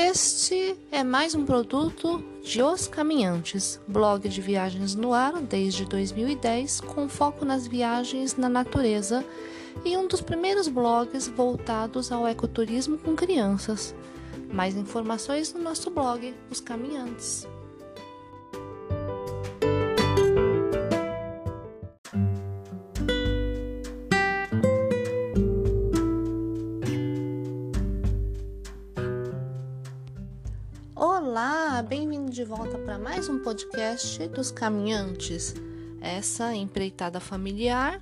Este é mais um produto de Os Caminhantes, blog de viagens no ar desde 2010, com foco nas viagens na natureza e um dos primeiros blogs voltados ao ecoturismo com crianças. Mais informações no nosso blog, Os Caminhantes. Olá, bem-vindo de volta para mais um podcast dos Caminhantes. Essa empreitada familiar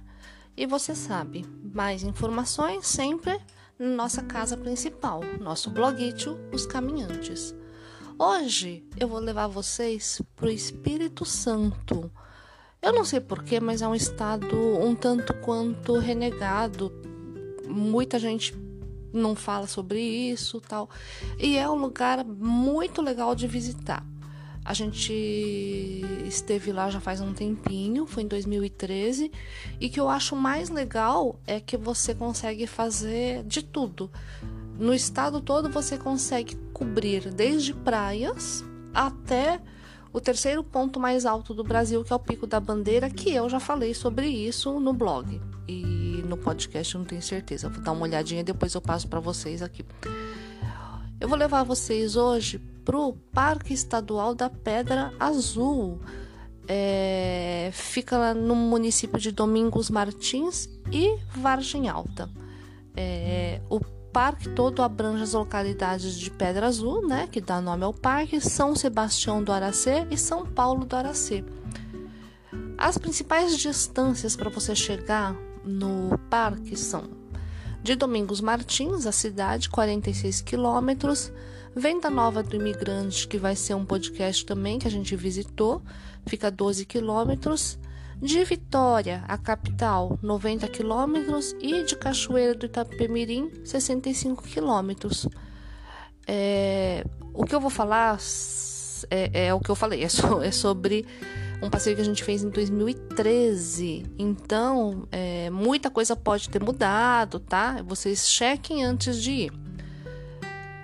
e você sabe, mais informações sempre na nossa casa principal, nosso blogito Os Caminhantes. Hoje eu vou levar vocês para o Espírito Santo. Eu não sei porquê, mas é um estado um tanto quanto renegado. Muita gente não fala sobre isso tal. E é um lugar muito legal de visitar. A gente esteve lá já faz um tempinho, foi em 2013, e que eu acho mais legal é que você consegue fazer de tudo. No estado todo você consegue cobrir desde praias até o terceiro ponto mais alto do Brasil, que é o Pico da Bandeira, que eu já falei sobre isso no blog. E no podcast, eu não tenho certeza. Vou dar uma olhadinha e depois eu passo para vocês aqui. Eu vou levar vocês hoje pro Parque Estadual da Pedra Azul. É, fica lá no município de Domingos Martins e Vargem Alta. É, o parque todo abrange as localidades de Pedra Azul, né, que dá nome ao parque, São Sebastião do Aracê e São Paulo do Aracê. As principais distâncias para você chegar no parque são de Domingos Martins, a cidade, 46 quilômetros. Venda Nova do Imigrante, que vai ser um podcast também que a gente visitou, fica 12 quilômetros. De Vitória, a capital, 90 quilômetros. E de Cachoeira do Itapemirim, 65 quilômetros. É, o que eu vou falar é, é, o que eu falei, é, so, é sobre um passeio que a gente fez em 2013. Então, é, muita coisa pode ter mudado, tá? Vocês chequem antes de ir.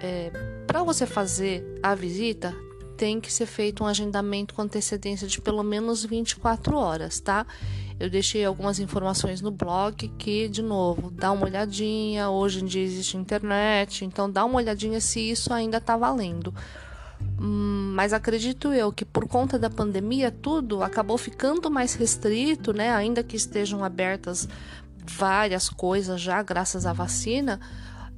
É, Para você fazer a visita, tem que ser feito um agendamento com antecedência de pelo menos 24 horas, tá? Eu deixei algumas informações no blog que, de novo, dá uma olhadinha. Hoje em dia existe internet, então dá uma olhadinha se isso ainda tá valendo. Hum, mas acredito eu que por conta da pandemia tudo acabou ficando mais restrito, né? Ainda que estejam abertas várias coisas já graças à vacina,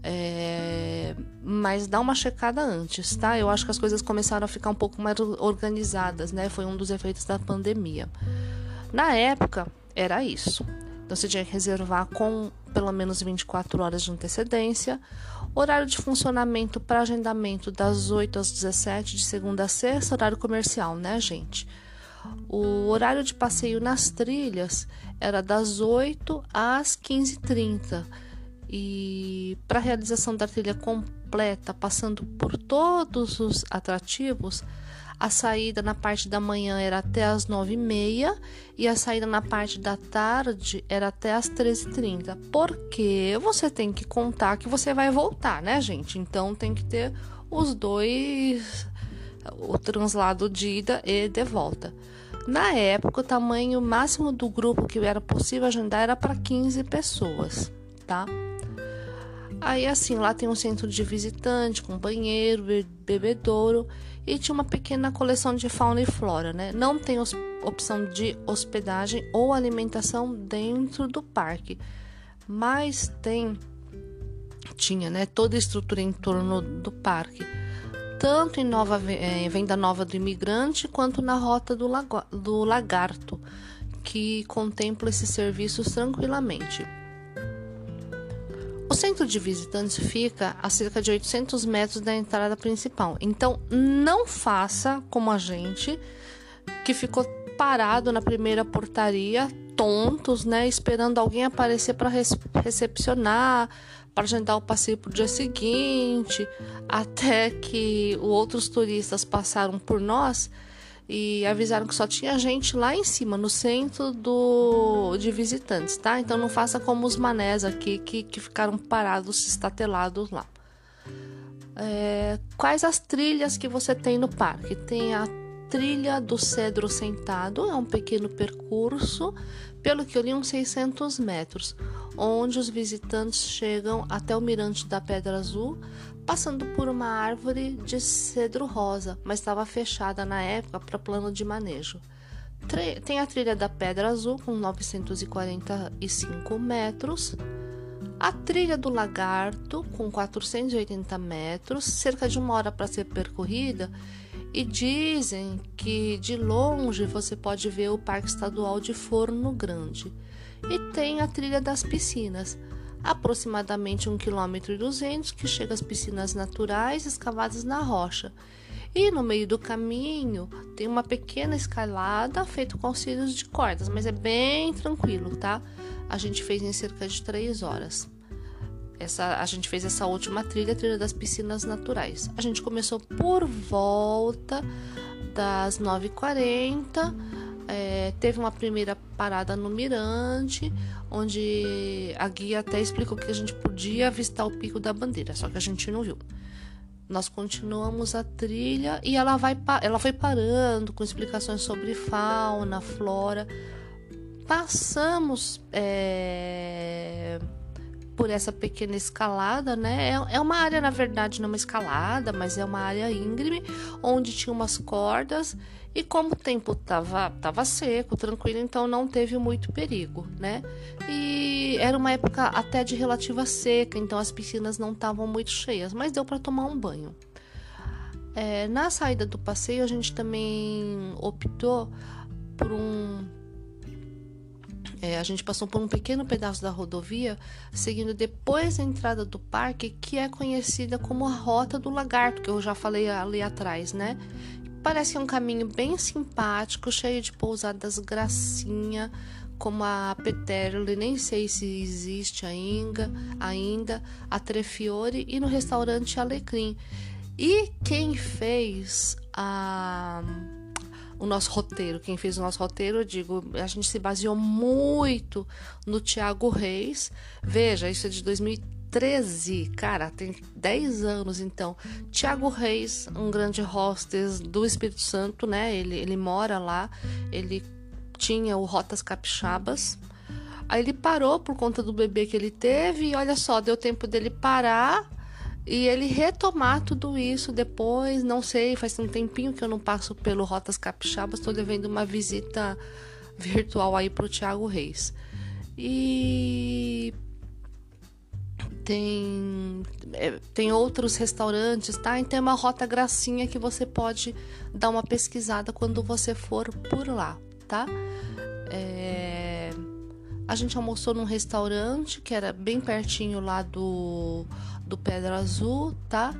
é... mas dá uma checada antes, tá? Eu acho que as coisas começaram a ficar um pouco mais organizadas, né? Foi um dos efeitos da pandemia. Na época era isso. Então você tinha que reservar com pelo menos 24 horas de antecedência. Horário de funcionamento para agendamento das 8 às 17, de segunda a sexta, horário comercial, né, gente? O horário de passeio nas trilhas era das 8 às 15h30. E para realização da trilha completa, passando por todos os atrativos, a saída na parte da manhã era até as 9h30 e a saída na parte da tarde era até as 13h30. Porque você tem que contar que você vai voltar, né, gente? Então tem que ter os dois, o translado de ida e de volta. Na época, o tamanho máximo do grupo que era possível agendar era para 15 pessoas, tá? Aí assim, lá tem um centro de visitante com banheiro, bebedouro e tinha uma pequena coleção de fauna e flora, né? Não tem opção de hospedagem ou alimentação dentro do parque, mas tem tinha, né, toda a estrutura em torno do parque, tanto em nova é, venda nova do imigrante quanto na rota do, lago, do lagarto, que contempla esses serviços tranquilamente. Centro de visitantes fica a cerca de 800 metros da entrada principal. Então, não faça como a gente, que ficou parado na primeira portaria, tontos, né, esperando alguém aparecer para recepcionar, para agendar o passeio para o dia seguinte, até que outros turistas passaram por nós e avisaram que só tinha gente lá em cima, no centro do de visitantes, tá? Então não faça como os manés aqui que, que ficaram parados, estatelados lá. é, quais as trilhas que você tem no parque. Tem a trilha do cedro sentado, é um pequeno percurso, pelo que eu li, uns 600 metros, onde os visitantes chegam até o mirante da Pedra Azul, passando por uma árvore de cedro rosa, mas estava fechada na época para plano de manejo. Tem a trilha da Pedra Azul com 945 metros, a trilha do Lagarto com 480 metros, cerca de uma hora para ser percorrida, e dizem que de longe você pode ver o Parque Estadual de Forno Grande. E tem a trilha das piscinas, aproximadamente 1,2 km, que chega às piscinas naturais escavadas na rocha. E no meio do caminho tem uma pequena escalada feita com auxílios de cordas, mas é bem tranquilo, tá? A gente fez em cerca de 3 horas. Essa, a gente fez essa última trilha, a trilha das piscinas naturais. A gente começou por volta das 9h40. É, teve uma primeira parada no Mirante, onde a guia até explicou que a gente podia avistar o pico da bandeira, só que a gente não viu. Nós continuamos a trilha e ela, vai, ela foi parando com explicações sobre fauna, flora. Passamos. É por essa pequena escalada, né? É, é uma área, na verdade, não uma escalada, mas é uma área íngreme, onde tinha umas cordas e como o tempo tava, tava seco, tranquilo, então não teve muito perigo, né? E era uma época até de relativa seca, então as piscinas não estavam muito cheias, mas deu para tomar um banho. É, na saída do passeio, a gente também optou por um é, a gente passou por um pequeno pedaço da rodovia, seguindo depois da entrada do parque, que é conhecida como a Rota do Lagarto, que eu já falei ali atrás, né? Parece um caminho bem simpático, cheio de pousadas gracinha, como a Peterle, nem sei se existe ainda, ainda a Trefiore e no restaurante Alecrim. E quem fez a o nosso roteiro. Quem fez o nosso roteiro, eu digo, a gente se baseou muito no Tiago Reis. Veja, isso é de 2013, cara, tem 10 anos então. Tiago Reis, um grande hostess do Espírito Santo, né? Ele, ele mora lá, ele tinha o Rotas Capixabas. Aí ele parou por conta do bebê que ele teve e olha só, deu tempo dele parar e ele retomar tudo isso depois, não sei, faz um tempinho que eu não passo pelo Rotas Capixabas, estou devendo uma visita virtual aí pro Thiago Reis. E tem é, tem outros restaurantes, tá? Então é uma rota gracinha que você pode dar uma pesquisada quando você for por lá, tá? É... A gente almoçou num restaurante que era bem pertinho lá do do Pedra Azul, tá?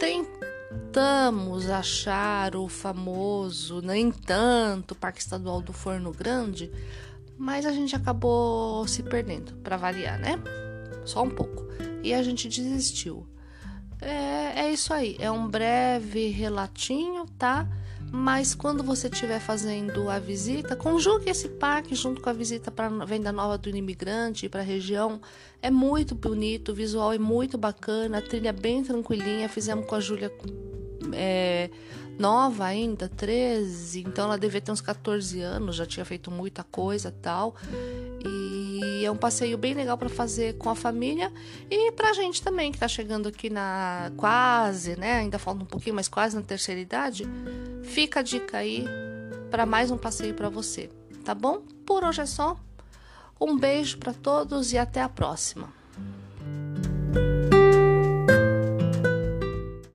Tentamos achar o famoso, nem tanto, Parque Estadual do Forno Grande, mas a gente acabou se perdendo, para variar, né? Só um pouco. E a gente desistiu. É, é isso aí, é um breve relatinho, tá? Mas quando você estiver fazendo a visita, conjugue esse parque junto com a visita para venda nova do imigrante para a região. É muito bonito, o visual é muito bacana, a trilha é bem tranquilinha. Fizemos com a Júlia é, nova ainda, 13, então ela devia ter uns 14 anos, já tinha feito muita coisa tal. E é um passeio bem legal para fazer com a família e pra gente também que tá chegando aqui na quase, né? Ainda falta um pouquinho, mas quase na terceira idade. Fica a dica aí para mais um passeio para você, tá bom? Por hoje é só. Um beijo para todos e até a próxima.